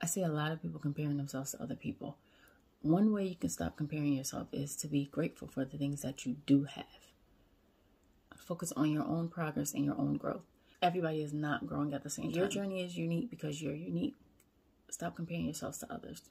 I see a lot of people comparing themselves to other people. One way you can stop comparing yourself is to be grateful for the things that you do have. Focus on your own progress and your own growth. Everybody is not growing at the same time. Your journey is unique because you're unique. Stop comparing yourselves to others.